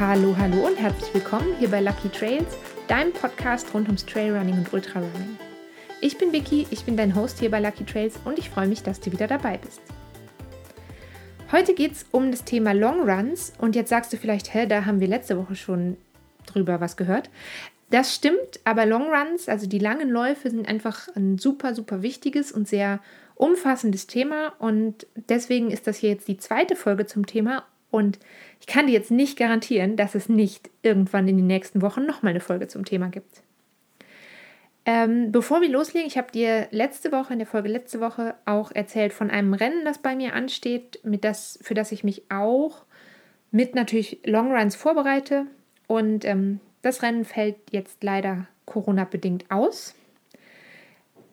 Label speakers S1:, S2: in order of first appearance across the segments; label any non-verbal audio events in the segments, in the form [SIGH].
S1: Hallo, hallo und herzlich willkommen hier bei Lucky Trails, deinem Podcast rund ums Trailrunning und Ultrarunning. Ich bin Vicky, ich bin dein Host hier bei Lucky Trails und ich freue mich, dass du wieder dabei bist. Heute geht es um das Thema Long Runs und jetzt sagst du vielleicht, hä, da haben wir letzte Woche schon drüber was gehört. Das stimmt, aber Long Runs, also die langen Läufe, sind einfach ein super, super wichtiges und sehr umfassendes Thema und deswegen ist das hier jetzt die zweite Folge zum Thema und ich kann dir jetzt nicht garantieren, dass es nicht irgendwann in den nächsten Wochen nochmal eine Folge zum Thema gibt. Ähm, bevor wir loslegen, ich habe dir letzte Woche, in der Folge letzte Woche auch erzählt von einem Rennen, das bei mir ansteht, mit das, für das ich mich auch mit natürlich Longruns vorbereite. Und ähm, das Rennen fällt jetzt leider Corona-bedingt aus.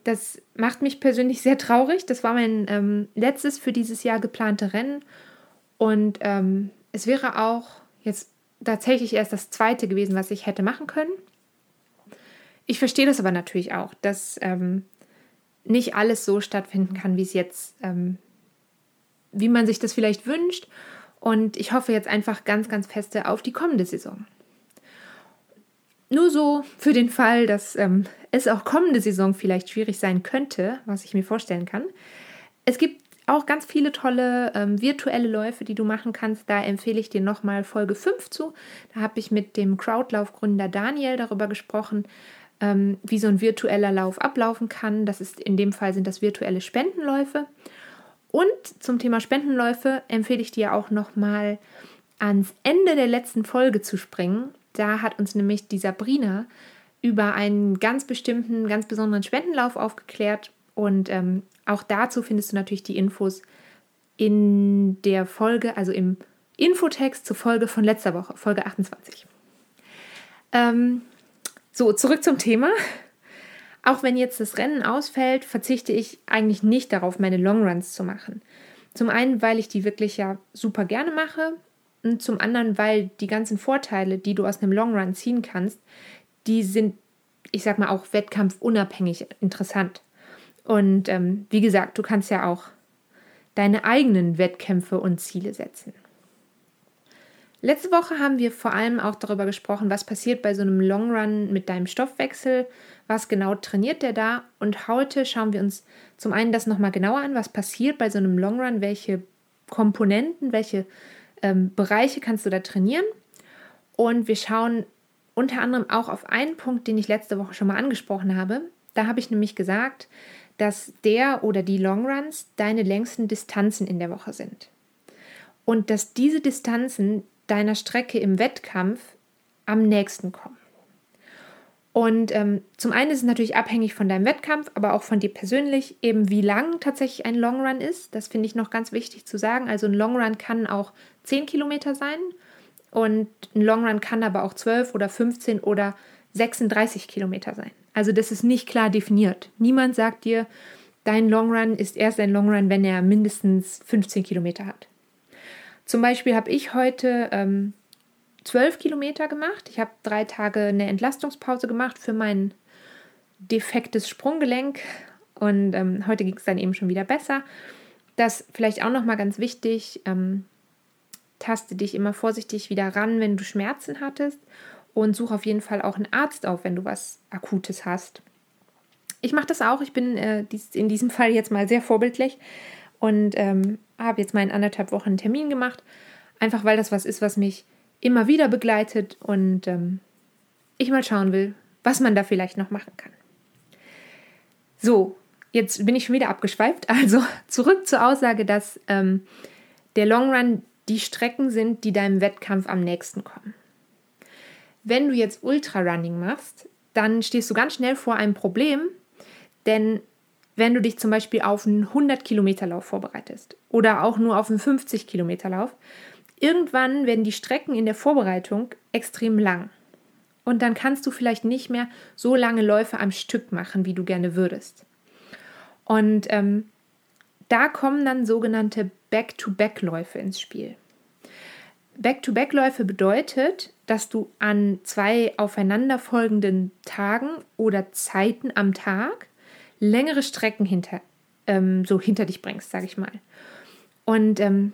S1: Das macht mich persönlich sehr traurig. Das war mein ähm, letztes für dieses Jahr geplante Rennen und ähm, es wäre auch jetzt tatsächlich erst das zweite gewesen, was ich hätte machen können. Ich verstehe das aber natürlich auch, dass ähm, nicht alles so stattfinden kann, wie es jetzt, ähm, wie man sich das vielleicht wünscht. Und ich hoffe jetzt einfach ganz, ganz feste auf die kommende Saison. Nur so für den Fall, dass ähm, es auch kommende Saison vielleicht schwierig sein könnte, was ich mir vorstellen kann. Es gibt auch ganz viele tolle ähm, virtuelle Läufe, die du machen kannst. Da empfehle ich dir nochmal Folge 5 zu. Da habe ich mit dem Crowdlauf-Gründer Daniel darüber gesprochen, ähm, wie so ein virtueller Lauf ablaufen kann. Das ist in dem Fall sind das virtuelle Spendenläufe. Und zum Thema Spendenläufe empfehle ich dir auch nochmal ans Ende der letzten Folge zu springen. Da hat uns nämlich die Sabrina über einen ganz bestimmten, ganz besonderen Spendenlauf aufgeklärt. Und ähm, auch dazu findest du natürlich die Infos in der Folge, also im Infotext zur Folge von letzter Woche, Folge 28. Ähm, so, zurück zum Thema. Auch wenn jetzt das Rennen ausfällt, verzichte ich eigentlich nicht darauf, meine Longruns zu machen. Zum einen, weil ich die wirklich ja super gerne mache und zum anderen, weil die ganzen Vorteile, die du aus einem Longrun ziehen kannst, die sind, ich sag mal, auch wettkampfunabhängig interessant. Und ähm, wie gesagt, du kannst ja auch deine eigenen Wettkämpfe und Ziele setzen. Letzte Woche haben wir vor allem auch darüber gesprochen, was passiert bei so einem Long Run mit deinem Stoffwechsel, was genau trainiert der da. Und heute schauen wir uns zum einen das nochmal genauer an, was passiert bei so einem Long Run, welche Komponenten, welche ähm, Bereiche kannst du da trainieren. Und wir schauen unter anderem auch auf einen Punkt, den ich letzte Woche schon mal angesprochen habe. Da habe ich nämlich gesagt, dass der oder die Longruns deine längsten Distanzen in der Woche sind. Und dass diese Distanzen deiner Strecke im Wettkampf am nächsten kommen. Und ähm, zum einen ist es natürlich abhängig von deinem Wettkampf, aber auch von dir persönlich, eben wie lang tatsächlich ein Longrun ist. Das finde ich noch ganz wichtig zu sagen. Also ein Longrun kann auch 10 Kilometer sein und ein Longrun kann aber auch 12 oder 15 oder 36 Kilometer sein. Also das ist nicht klar definiert. Niemand sagt dir, dein Long Run ist erst ein Long Run, wenn er mindestens 15 Kilometer hat. Zum Beispiel habe ich heute ähm, 12 Kilometer gemacht. Ich habe drei Tage eine Entlastungspause gemacht für mein defektes Sprunggelenk und ähm, heute ging es dann eben schon wieder besser. Das vielleicht auch nochmal ganz wichtig. Ähm, taste dich immer vorsichtig wieder ran, wenn du Schmerzen hattest und such auf jeden Fall auch einen Arzt auf, wenn du was Akutes hast. Ich mache das auch. Ich bin äh, in diesem [LAUGHS] Fall jetzt mal sehr vorbildlich und ähm, habe jetzt mal in anderthalb Wochen einen Termin gemacht. Einfach weil das was ist, was mich immer wieder begleitet und ähm, ich mal schauen will, was man da vielleicht noch machen kann. So, jetzt bin ich schon wieder abgeschweift. [LAUGHS] Also zurück zur Aussage, dass ähm, der Long Run die Strecken sind, die deinem Wettkampf am nächsten kommen. Wenn du jetzt Ultrarunning machst, dann stehst du ganz schnell vor einem Problem, denn wenn du dich zum Beispiel auf einen 100 Kilometer Lauf vorbereitest oder auch nur auf einen 50 Kilometer Lauf, irgendwann werden die Strecken in der Vorbereitung extrem lang. Und dann kannst du vielleicht nicht mehr so lange Läufe am Stück machen, wie du gerne würdest. Und ähm, da kommen dann sogenannte Back-to-Back-Läufe ins Spiel. Back-to-Back-Läufe bedeutet, dass du an zwei aufeinanderfolgenden Tagen oder Zeiten am Tag längere Strecken hinter, ähm, so hinter dich bringst, sage ich mal. Und ähm,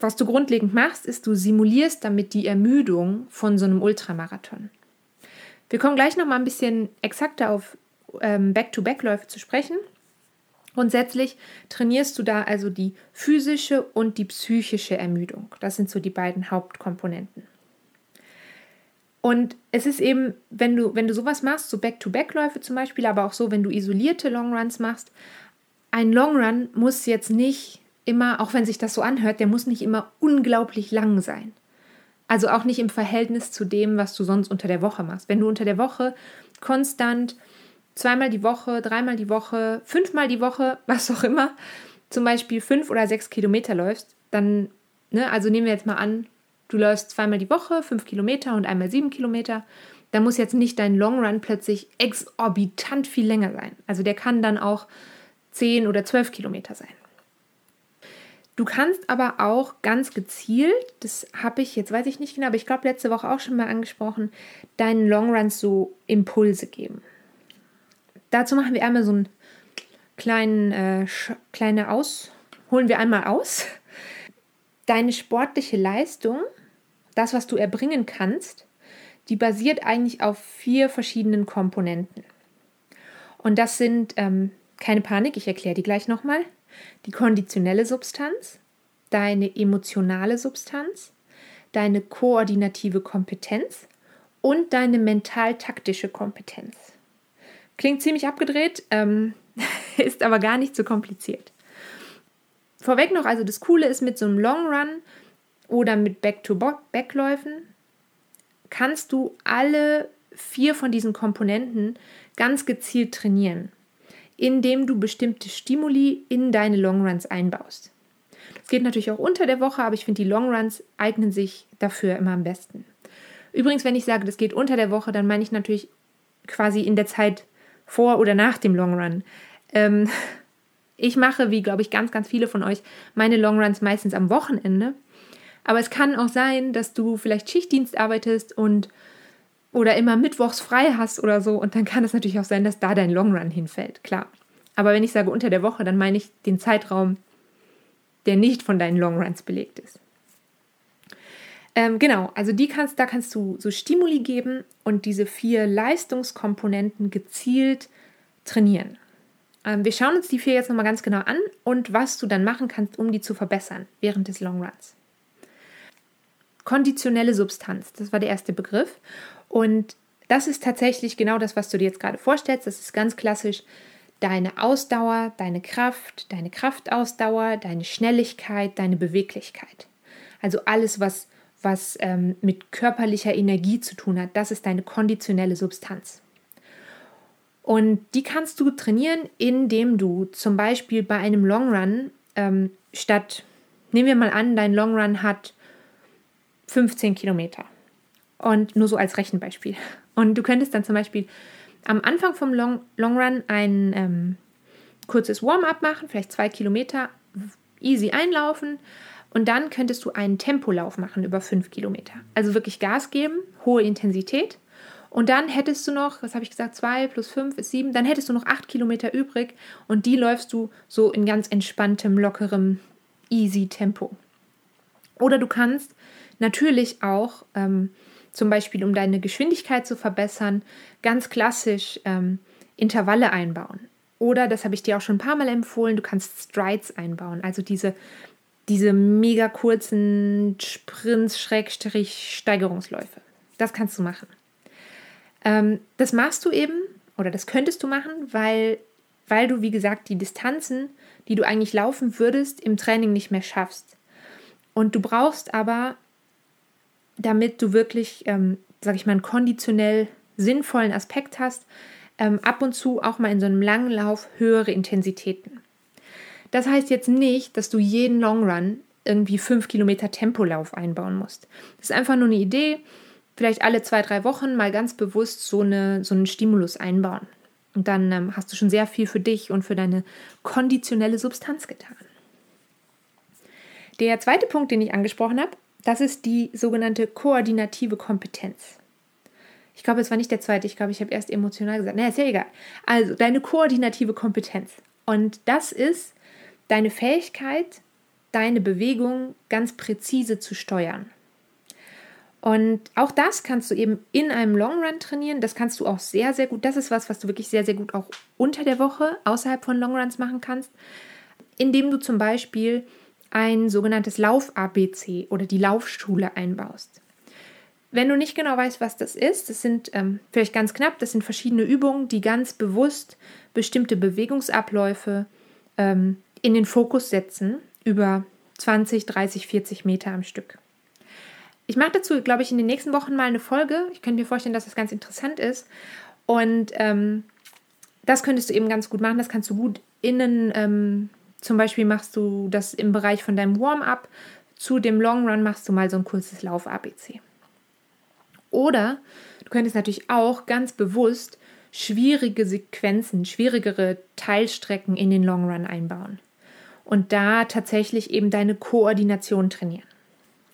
S1: was du grundlegend machst, ist, du simulierst damit die Ermüdung von so einem Ultramarathon. Wir kommen gleich noch mal ein bisschen exakter auf ähm, Back-to-Back-Läufe zu sprechen. Grundsätzlich trainierst du da also die physische und die psychische Ermüdung. Das sind so die beiden Hauptkomponenten. Und es ist eben, wenn du, wenn du sowas machst, so Back-to-Back-Läufe zum Beispiel, aber auch so, wenn du isolierte Longruns machst, ein Longrun muss jetzt nicht immer, auch wenn sich das so anhört, der muss nicht immer unglaublich lang sein. Also auch nicht im Verhältnis zu dem, was du sonst unter der Woche machst. Wenn du unter der Woche konstant zweimal die Woche, dreimal die Woche, fünfmal die Woche, [LAUGHS] was auch immer, zum Beispiel fünf oder sechs Kilometer läufst, dann, ne, also nehmen wir jetzt mal an, du läufst zweimal die Woche, fünf Kilometer und einmal sieben Kilometer, dann muss jetzt nicht dein Long Run plötzlich exorbitant viel länger sein. Also der kann dann auch zehn oder zwölf Kilometer sein. Du kannst aber auch ganz gezielt, das habe ich jetzt weiß ich nicht genau, aber ich glaube letzte Woche auch schon mal angesprochen, deinen Long Runs so Impulse geben. Dazu machen wir einmal so einen kleinen, äh, kleine Aus, holen wir einmal aus. Deine sportliche Leistung, das, was du erbringen kannst, die basiert eigentlich auf vier verschiedenen Komponenten. Und das sind, ähm, keine Panik, ich erkläre die gleich nochmal, die konditionelle Substanz, deine emotionale Substanz, deine koordinative Kompetenz und deine mental-taktische Kompetenz. Klingt ziemlich abgedreht, ähm, [LAUGHS] ist aber gar nicht so kompliziert. Vorweg noch, also das Coole ist mit so einem Long Run oder mit Back-to-Back-Läufen kannst du alle vier von diesen Komponenten ganz gezielt trainieren, indem du bestimmte Stimuli in deine Long Runs einbaust. Das geht natürlich auch unter der Woche, aber ich finde, die Long Runs eignen sich dafür immer am besten. Übrigens, wenn ich sage, das geht unter der Woche, dann meine ich natürlich quasi in der Zeit vor oder nach dem Long Run. Ähm, [LAUGHS] ich mache, wie glaube ich ganz, ganz viele von euch, meine Long Runs meistens am Wochenende. Aber es kann auch sein, dass du vielleicht Schichtdienst arbeitest und oder immer mittwochs frei hast oder so. Und dann kann es natürlich auch sein, dass da dein Long Run hinfällt, klar. Aber wenn ich sage unter der Woche, dann meine ich den Zeitraum, der nicht von deinen Long Runs belegt ist. Ähm, genau, also die kannst, da kannst du so Stimuli geben und diese vier Leistungskomponenten gezielt trainieren. Ähm, wir schauen uns die vier jetzt nochmal ganz genau an und was du dann machen kannst, um die zu verbessern während des Long Runs. Konditionelle Substanz, das war der erste Begriff. Und das ist tatsächlich genau das, was du dir jetzt gerade vorstellst. Das ist ganz klassisch deine Ausdauer, deine Kraft, deine Kraftausdauer, deine Schnelligkeit, deine Beweglichkeit. Also alles, was was ähm, mit körperlicher Energie zu tun hat. Das ist deine konditionelle Substanz. Und die kannst du trainieren, indem du zum Beispiel bei einem Long Run ähm, statt, nehmen wir mal an, dein Long Run hat 15 Kilometer. Und nur so als Rechenbeispiel. Und du könntest dann zum Beispiel am Anfang vom Long, Long Run ein ähm, kurzes Warm-up machen, vielleicht zwei Kilometer, easy einlaufen und dann könntest du einen Tempolauf machen über fünf Kilometer. Also wirklich Gas geben, hohe Intensität. Und dann hättest du noch, was habe ich gesagt, zwei plus fünf ist sieben, dann hättest du noch acht Kilometer übrig und die läufst du so in ganz entspanntem, lockerem, easy Tempo. Oder du kannst natürlich auch, ähm, zum Beispiel um deine Geschwindigkeit zu verbessern, ganz klassisch ähm, Intervalle einbauen. Oder, das habe ich dir auch schon ein paar Mal empfohlen, du kannst Strides einbauen, also diese diese mega kurzen Sprints, Schrägstrich, Steigerungsläufe. Das kannst du machen. Ähm, das machst du eben, oder das könntest du machen, weil, weil du, wie gesagt, die Distanzen, die du eigentlich laufen würdest, im Training nicht mehr schaffst. Und du brauchst aber, damit du wirklich, ähm, sag ich mal, einen konditionell sinnvollen Aspekt hast, ähm, ab und zu auch mal in so einem langen Lauf höhere Intensitäten. Das heißt jetzt nicht, dass du jeden Long Run irgendwie fünf Kilometer Tempolauf einbauen musst. Das ist einfach nur eine Idee. Vielleicht alle zwei, drei Wochen mal ganz bewusst so, eine, so einen Stimulus einbauen. Und dann ähm, hast du schon sehr viel für dich und für deine konditionelle Substanz getan. Der zweite Punkt, den ich angesprochen habe, das ist die sogenannte koordinative Kompetenz. Ich glaube, es war nicht der zweite, ich glaube, ich habe erst emotional gesagt. Na, ist ja egal. Also, deine koordinative Kompetenz. Und das ist deine Fähigkeit, deine Bewegung ganz präzise zu steuern. Und auch das kannst du eben in einem Long Run trainieren. Das kannst du auch sehr, sehr gut. Das ist was, was du wirklich sehr, sehr gut auch unter der Woche außerhalb von Long Runs machen kannst, indem du zum Beispiel ein sogenanntes Lauf-ABC oder die Laufschule einbaust. Wenn du nicht genau weißt, was das ist, das sind ähm, vielleicht ganz knapp, das sind verschiedene Übungen, die ganz bewusst bestimmte Bewegungsabläufe ähm, in den Fokus setzen über 20, 30, 40 Meter am Stück. Ich mache dazu, glaube ich, in den nächsten Wochen mal eine Folge. Ich könnte mir vorstellen, dass das ganz interessant ist. Und ähm, das könntest du eben ganz gut machen. Das kannst du gut innen, ähm, zum Beispiel machst du das im Bereich von deinem Warm-up. Zu dem Long Run machst du mal so ein kurzes Lauf-ABC. Oder du könntest natürlich auch ganz bewusst schwierige Sequenzen, schwierigere Teilstrecken in den Long Run einbauen. Und da tatsächlich eben deine Koordination trainieren.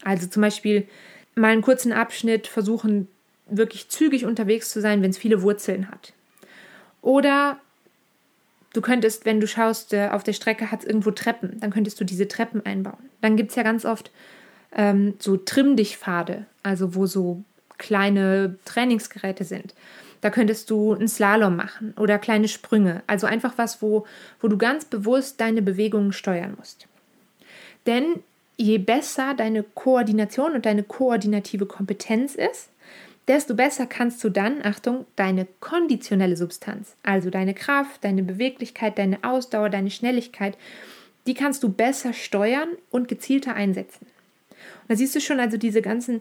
S1: Also zum Beispiel mal einen kurzen Abschnitt versuchen, wirklich zügig unterwegs zu sein, wenn es viele Wurzeln hat. Oder du könntest, wenn du schaust, äh, auf der Strecke hat es irgendwo Treppen, dann könntest du diese Treppen einbauen. Dann gibt es ja ganz oft ähm, so Trimm-Dich-Pfade, also wo so kleine Trainingsgeräte sind. Da könntest du einen Slalom machen oder kleine Sprünge. Also einfach was, wo, wo du ganz bewusst deine Bewegungen steuern musst. Denn je besser deine Koordination und deine koordinative Kompetenz ist, desto besser kannst du dann, Achtung, deine konditionelle Substanz, also deine Kraft, deine Beweglichkeit, deine Ausdauer, deine Schnelligkeit, die kannst du besser steuern und gezielter einsetzen. Und da siehst du schon also diese ganzen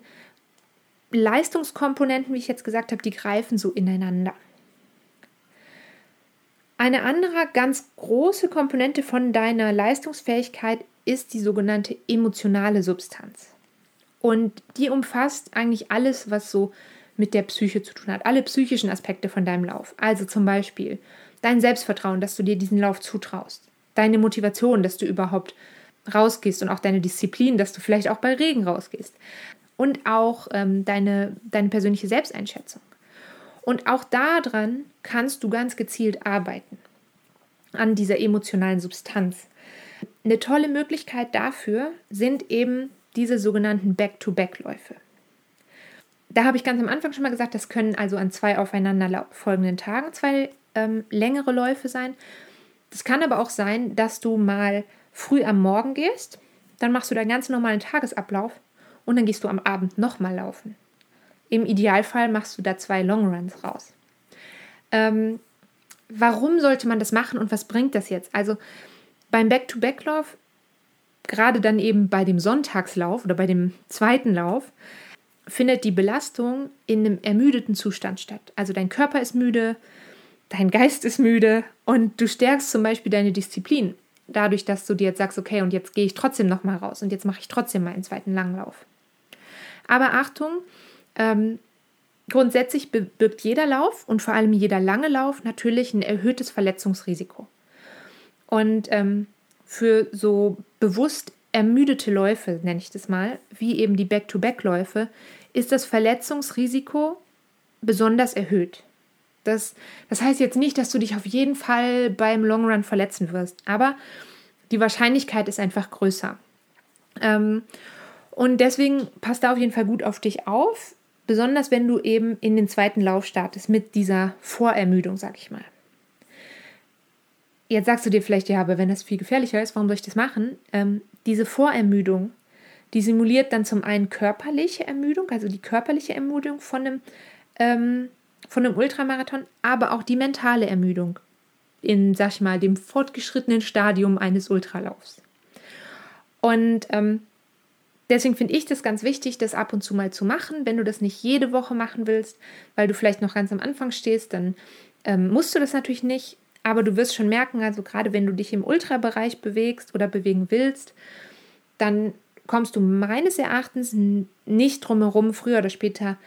S1: Leistungskomponenten, wie ich jetzt gesagt habe, die greifen so ineinander. Eine andere ganz große Komponente von deiner Leistungsfähigkeit ist die sogenannte emotionale Substanz. Und die umfasst eigentlich alles, was so mit der Psyche zu tun hat, alle psychischen Aspekte von deinem Lauf. Also zum Beispiel dein Selbstvertrauen, dass du dir diesen Lauf zutraust, deine Motivation, dass du überhaupt rausgehst und auch deine Disziplin, dass du vielleicht auch bei Regen rausgehst und auch ähm, deine, deine persönliche Selbsteinschätzung. Und auch daran kannst du ganz gezielt arbeiten, an dieser emotionalen Substanz. Eine tolle Möglichkeit dafür sind eben diese sogenannten Back-to-Back-Läufe. Da habe ich ganz am Anfang schon mal gesagt, das können also an zwei aufeinander folgenden Tagen zwei ähm, längere Läufe sein. Das kann aber auch sein, dass du mal früh am Morgen gehst, dann machst du deinen ganz normalen Tagesablauf und dann gehst du am Abend nochmal laufen. Im Idealfall machst du da zwei Longruns raus. Ähm, warum sollte man das machen und was bringt das jetzt? Also beim Back-to-Back-Lauf, gerade dann eben bei dem Sonntagslauf oder bei dem zweiten Lauf, findet die Belastung in einem ermüdeten Zustand statt. Also dein Körper ist müde, dein Geist ist müde und du stärkst zum Beispiel deine Disziplin dadurch, dass du dir jetzt sagst, okay, und jetzt gehe ich trotzdem nochmal raus und jetzt mache ich trotzdem meinen zweiten Langlauf. Aber Achtung, ähm, grundsätzlich birgt jeder Lauf und vor allem jeder lange Lauf natürlich ein erhöhtes Verletzungsrisiko. Und ähm, für so bewusst ermüdete Läufe, nenne ich das mal, wie eben die Back-to-Back-Läufe, ist das Verletzungsrisiko besonders erhöht. Das, das heißt jetzt nicht, dass du dich auf jeden Fall beim Long Run verletzen wirst, aber die Wahrscheinlichkeit ist einfach größer. Ähm, und deswegen passt da auf jeden Fall gut auf dich auf, besonders wenn du eben in den zweiten Lauf startest mit dieser Vorermüdung, sag ich mal. Jetzt sagst du dir vielleicht, ja, aber wenn das viel gefährlicher ist, warum soll ich das machen? Ähm, diese Vorermüdung, die simuliert dann zum einen körperliche Ermüdung, also die körperliche Ermüdung von einem, ähm, von einem Ultramarathon, aber auch die mentale Ermüdung in, sag ich mal, dem fortgeschrittenen Stadium eines Ultralaufs. Und ähm, deswegen finde ich das ganz wichtig, das ab und zu mal zu machen. Wenn du das nicht jede Woche machen willst, weil du vielleicht noch ganz am Anfang stehst, dann ähm, musst du das natürlich nicht. Aber du wirst schon merken, also gerade wenn du dich im Ultrabereich bewegst oder bewegen willst, dann kommst du meines Erachtens nicht drum herum, früher oder später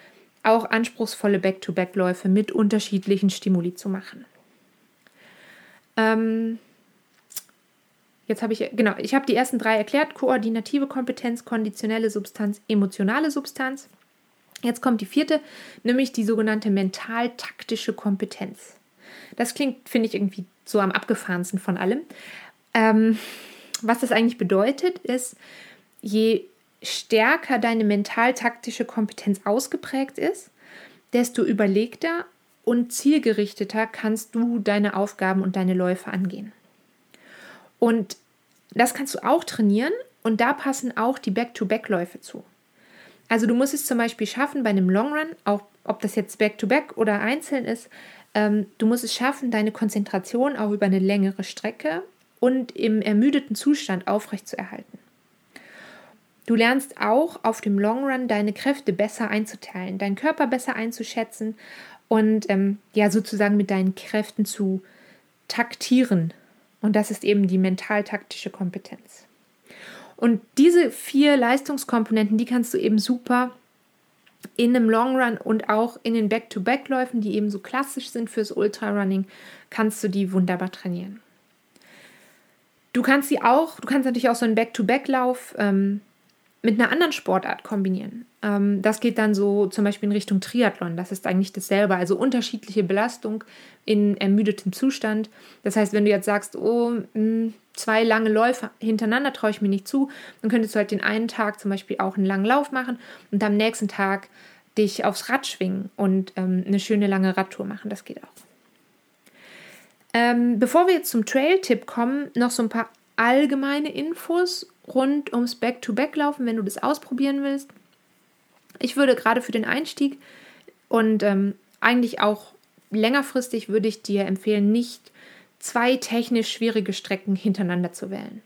S1: auch anspruchsvolle Back-to-Back-Läufe mit unterschiedlichen Stimuli zu machen. Ähm, jetzt habe ich, genau, ich habe die ersten drei erklärt: koordinative Kompetenz, konditionelle Substanz, emotionale Substanz. Jetzt kommt die vierte, nämlich die sogenannte mental-taktische Kompetenz. Das klingt, finde ich, irgendwie so am abgefahrensten von allem. Ähm, Was das eigentlich bedeutet, ist, je stärker deine mental-taktische Kompetenz ausgeprägt ist, desto überlegter und zielgerichteter kannst du deine Aufgaben und deine Läufe angehen. Und das kannst du auch trainieren und da passen auch die Back-to-Back-Läufe zu. Also du musst es zum Beispiel schaffen bei einem Long Run, auch ob das jetzt Back-to-Back -back oder einzeln ist, ähm, du musst es schaffen, deine Konzentration auch über eine längere Strecke und im ermüdeten Zustand aufrechtzuerhalten. Du lernst auch auf dem Long Run deine Kräfte besser einzuteilen, deinen Körper besser einzuschätzen und ähm, ja sozusagen mit deinen Kräften zu taktieren. Und das ist eben die mental-taktische Kompetenz. Und diese vier Leistungskomponenten, die kannst du eben super in einem Long Run und auch in den Back-to-Back-Läufen, die eben so klassisch sind fürs Ultra-Running, kannst du die wunderbar trainieren. Du kannst sie auch, du kannst natürlich auch so einen Back-to-Back-Lauf ähm, mit einer anderen Sportart kombinieren. Ähm, das geht dann so zum Beispiel in Richtung Triathlon. Das ist eigentlich dasselbe. Also unterschiedliche Belastung in ermüdetem Zustand. Das heißt, wenn du jetzt sagst, oh, hm, zwei lange Läufe hintereinander traue ich mir nicht zu, dann könntest du halt den einen Tag zum Beispiel auch einen langen Lauf machen und am nächsten Tag dich aufs Rad schwingen und ähm, eine schöne lange Radtour machen. Das geht auch. Ähm, bevor wir jetzt zum Trail-Tipp kommen, noch so ein paar allgemeine Infos rund ums Back-to-Back-Laufen, wenn du das ausprobieren willst. Ich würde gerade für den Einstieg und ähm, eigentlich auch längerfristig würde ich dir empfehlen, nicht zwei technisch schwierige Strecken hintereinander zu wählen.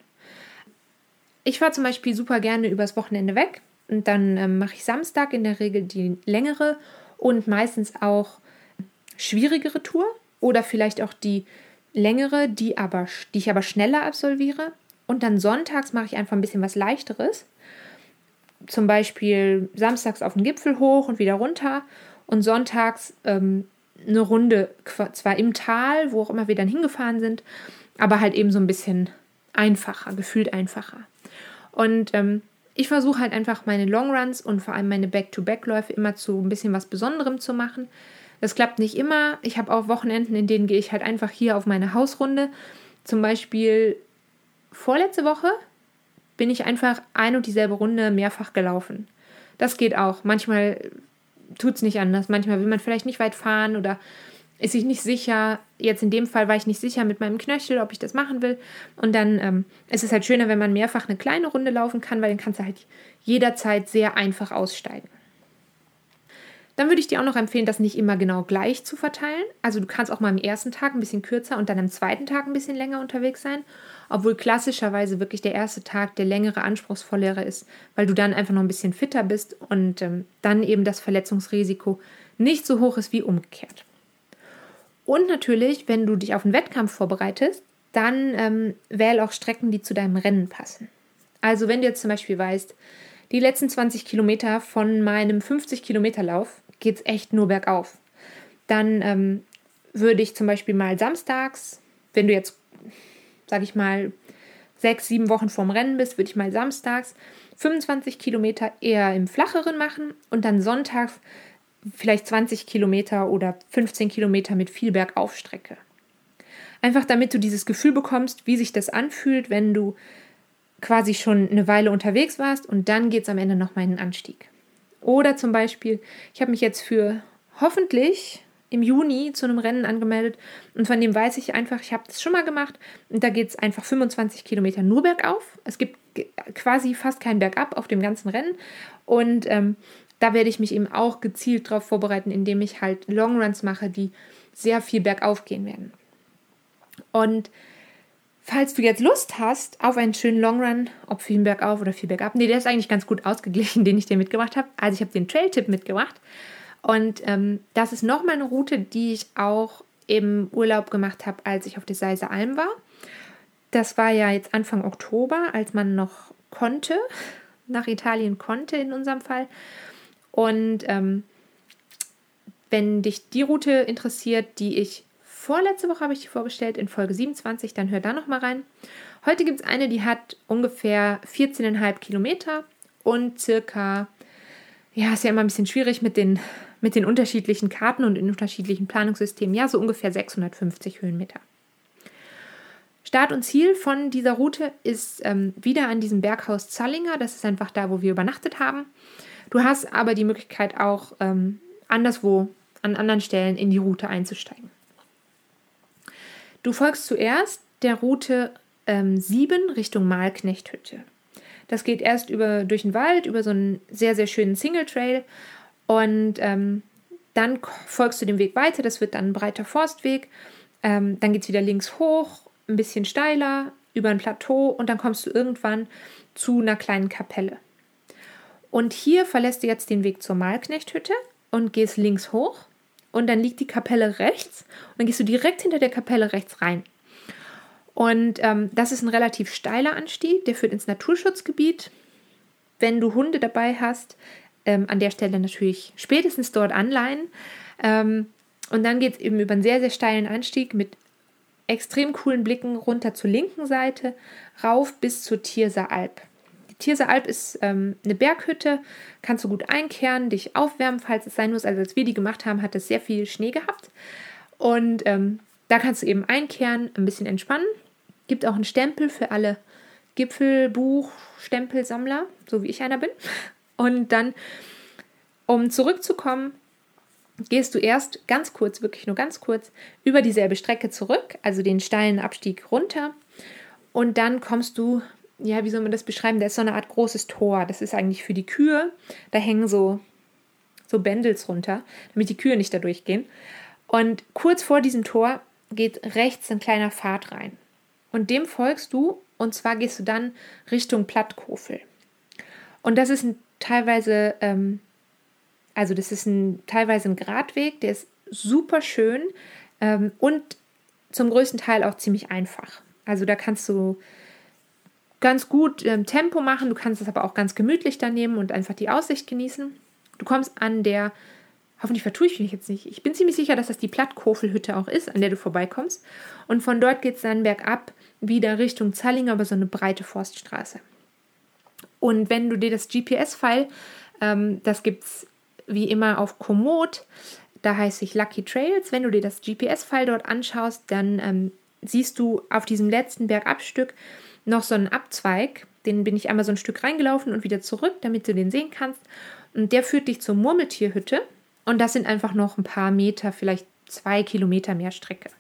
S1: Ich fahre zum Beispiel super gerne übers Wochenende weg und dann ähm, mache ich Samstag in der Regel die längere und meistens auch schwierigere Tour oder vielleicht auch die längere, die, aber, die ich aber schneller absolviere. Und dann sonntags mache ich einfach ein bisschen was leichteres. Zum Beispiel samstags auf den Gipfel hoch und wieder runter. Und sonntags ähm, eine Runde, zwar im Tal, wo auch immer wir dann hingefahren sind, aber halt eben so ein bisschen einfacher, gefühlt einfacher. Und ähm, ich versuche halt einfach meine Longruns und vor allem meine Back-to-Back-Läufe immer zu ein bisschen was Besonderem zu machen. Das klappt nicht immer. Ich habe auch Wochenenden, in denen gehe ich halt einfach hier auf meine Hausrunde. Zum Beispiel vorletzte Woche bin ich einfach ein und dieselbe Runde mehrfach gelaufen. Das geht auch. Manchmal tut es nicht anders. Manchmal will man vielleicht nicht weit fahren oder ist sich nicht sicher. Jetzt in dem Fall war ich nicht sicher mit meinem Knöchel, ob ich das machen will. Und dann ähm, ist es halt schöner, wenn man mehrfach eine kleine Runde laufen kann, weil dann kannst du halt jederzeit sehr einfach aussteigen. Dann würde ich dir auch noch empfehlen, das nicht immer genau gleich zu verteilen. Also du kannst auch mal am ersten Tag ein bisschen kürzer und dann am zweiten Tag ein bisschen länger unterwegs sein, obwohl klassischerweise wirklich der erste Tag der längere, anspruchsvollere ist, weil du dann einfach noch ein bisschen fitter bist und ähm, dann eben das Verletzungsrisiko nicht so hoch ist wie umgekehrt. Und natürlich, wenn du dich auf einen Wettkampf vorbereitest, dann ähm, wähl auch Strecken, die zu deinem Rennen passen. Also wenn du jetzt zum Beispiel weißt, die letzten 20 Kilometer von meinem 50 Kilometer Lauf geht es echt nur bergauf. Dann ähm, würde ich zum Beispiel mal samstags, wenn du jetzt, sag ich mal, sechs, sieben Wochen vorm Rennen bist, würde ich mal samstags 25 Kilometer eher im Flacheren machen und dann sonntags vielleicht 20 Kilometer oder 15 Kilometer mit viel Bergaufstrecke. Einfach damit du dieses Gefühl bekommst, wie sich das anfühlt, wenn du quasi schon eine Weile unterwegs warst und dann geht es am Ende nochmal in den Anstieg. Oder zum Beispiel, ich habe mich jetzt für hoffentlich im Juni zu einem Rennen angemeldet und von dem weiß ich einfach, ich habe das schon mal gemacht und da geht es einfach 25 Kilometer nur bergauf. Es gibt quasi fast keinen Bergab auf dem ganzen Rennen und ähm, da werde ich mich eben auch gezielt darauf vorbereiten, indem ich halt Longruns mache, die sehr viel bergauf gehen werden. Und Falls du jetzt Lust hast auf einen schönen Longrun, ob viel bergauf oder viel bergab, nee, der ist eigentlich ganz gut ausgeglichen, [LAUGHS] den ich dir mitgebracht habe. Also ich habe den Trail-Tipp mitgebracht. Und ähm, das ist nochmal eine Route, die ich auch im Urlaub gemacht habe, als ich auf der Seise Alm war. Das war ja jetzt Anfang Oktober, als man noch konnte, [LAUGHS] nach Italien konnte in unserem Fall. Und ähm, wenn dich die Route interessiert, die ich vorletzte Woche habe ich die vorgestellt, in Folge 27, dann hör da nochmal rein. Heute gibt es eine, die hat ungefähr 14,5 Kilometer und circa, ja, ist ja immer ein bisschen schwierig mit den, mit den unterschiedlichen Karten und in unterschiedlichen Planungssystemen, ja, so ungefähr 650 Höhenmeter. Start und Ziel von dieser Route ist ähm, wieder an diesem Berghaus Zallinger. Das ist einfach da, wo wir übernachtet haben. Du hast aber die Möglichkeit auch ähm, anderswo, an anderen Stellen in die Route einzusteigen. Du folgst zuerst der Route ähm, 7 Richtung Malknechthütte. Das geht erst über, durch den Wald, über so einen sehr, sehr schönen Single Trail. Und ähm, dann folgst du dem Weg weiter. Das wird dann ein breiter Forstweg. Ähm, dann geht es wieder links hoch, ein bisschen steiler, über ein Plateau und dann kommst du irgendwann zu einer kleinen Kapelle. Und hier verlässt du jetzt den Weg zur Malknechthütte und gehst links hoch und dann liegt die Kapelle rechts und dann gehst du direkt hinter der Kapelle rechts rein. Und ähm, das ist ein relativ steiler Anstieg, der führt ins Naturschutzgebiet. Wenn du Hunde dabei hast, ähm, an der Stelle natürlich spätestens dort anleihen. Ähm, und dann geht es eben über einen sehr, sehr steilen Anstieg mit extrem coolen Blicken runter zur linken Seite, rauf bis zur Tierser Alp. Die Tierser Alp ist ähm, eine Berghütte, kannst du gut einkehren, dich aufwärmen, falls es sein muss. Also als wir die gemacht haben, hat es sehr viel Schnee gehabt. Und ähm, da kannst du eben einkehren, ein bisschen entspannen. Gibt auch einen Stempel für alle Gipfelbuch-Stempelsammler, so wie ich einer bin. Und dann, um zurückzukommen, gehst du erst ganz kurz, wirklich nur ganz kurz, über dieselbe Strecke zurück, also den steilen Abstieg runter. Und dann kommst du, ja, wie soll man das beschreiben? Da ist so eine Art großes Tor. Das ist eigentlich für die Kühe. Da hängen so, so Bändels runter, damit die Kühe nicht da durchgehen. Und kurz vor diesem Tor geht rechts ein kleiner Pfad rein. Und dem folgst du, und zwar gehst du dann Richtung Plattkofel. Und das ist ein, teilweise, ähm, also das ist ein, teilweise ein Gradweg, der ist super schön ähm, und zum größten Teil auch ziemlich einfach. Also da kannst du ganz gut ähm, Tempo machen, du kannst es aber auch ganz gemütlich da nehmen und einfach die Aussicht genießen. Du kommst an der Hoffentlich vertue ich mich jetzt nicht. Ich bin ziemlich sicher, dass das die Plattkofelhütte auch ist, an der du vorbeikommst. Und von dort geht es dann bergab wieder Richtung Zallinger über so eine breite Forststraße. Und wenn du dir das GPS-File, ähm, das gibt es wie immer auf Komoot, da heißt ich Lucky Trails. Wenn du dir das GPS-File dort anschaust, dann ähm, siehst du auf diesem letzten Bergabstück noch so einen Abzweig. Den bin ich einmal so ein Stück reingelaufen und wieder zurück, damit du den sehen kannst. Und der führt dich zur Murmeltierhütte. Und das sind einfach noch ein paar Meter, vielleicht zwei Kilometer mehr Strecke.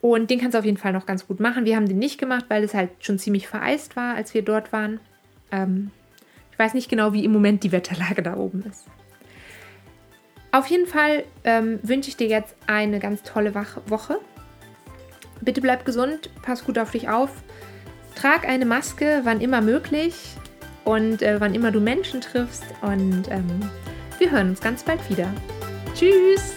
S1: Und den kannst du auf jeden Fall noch ganz gut machen. Wir haben den nicht gemacht, weil es halt schon ziemlich vereist war, als wir dort waren. Ähm, ich weiß nicht genau, wie im Moment die Wetterlage da oben ist. Auf jeden Fall ähm, wünsche ich dir jetzt eine ganz tolle Woche. Bitte bleib gesund, pass gut auf dich auf. Trag eine Maske, wann immer möglich und äh, wann immer du Menschen triffst. Und ähm, wir hören uns ganz bald wieder. Tschüss!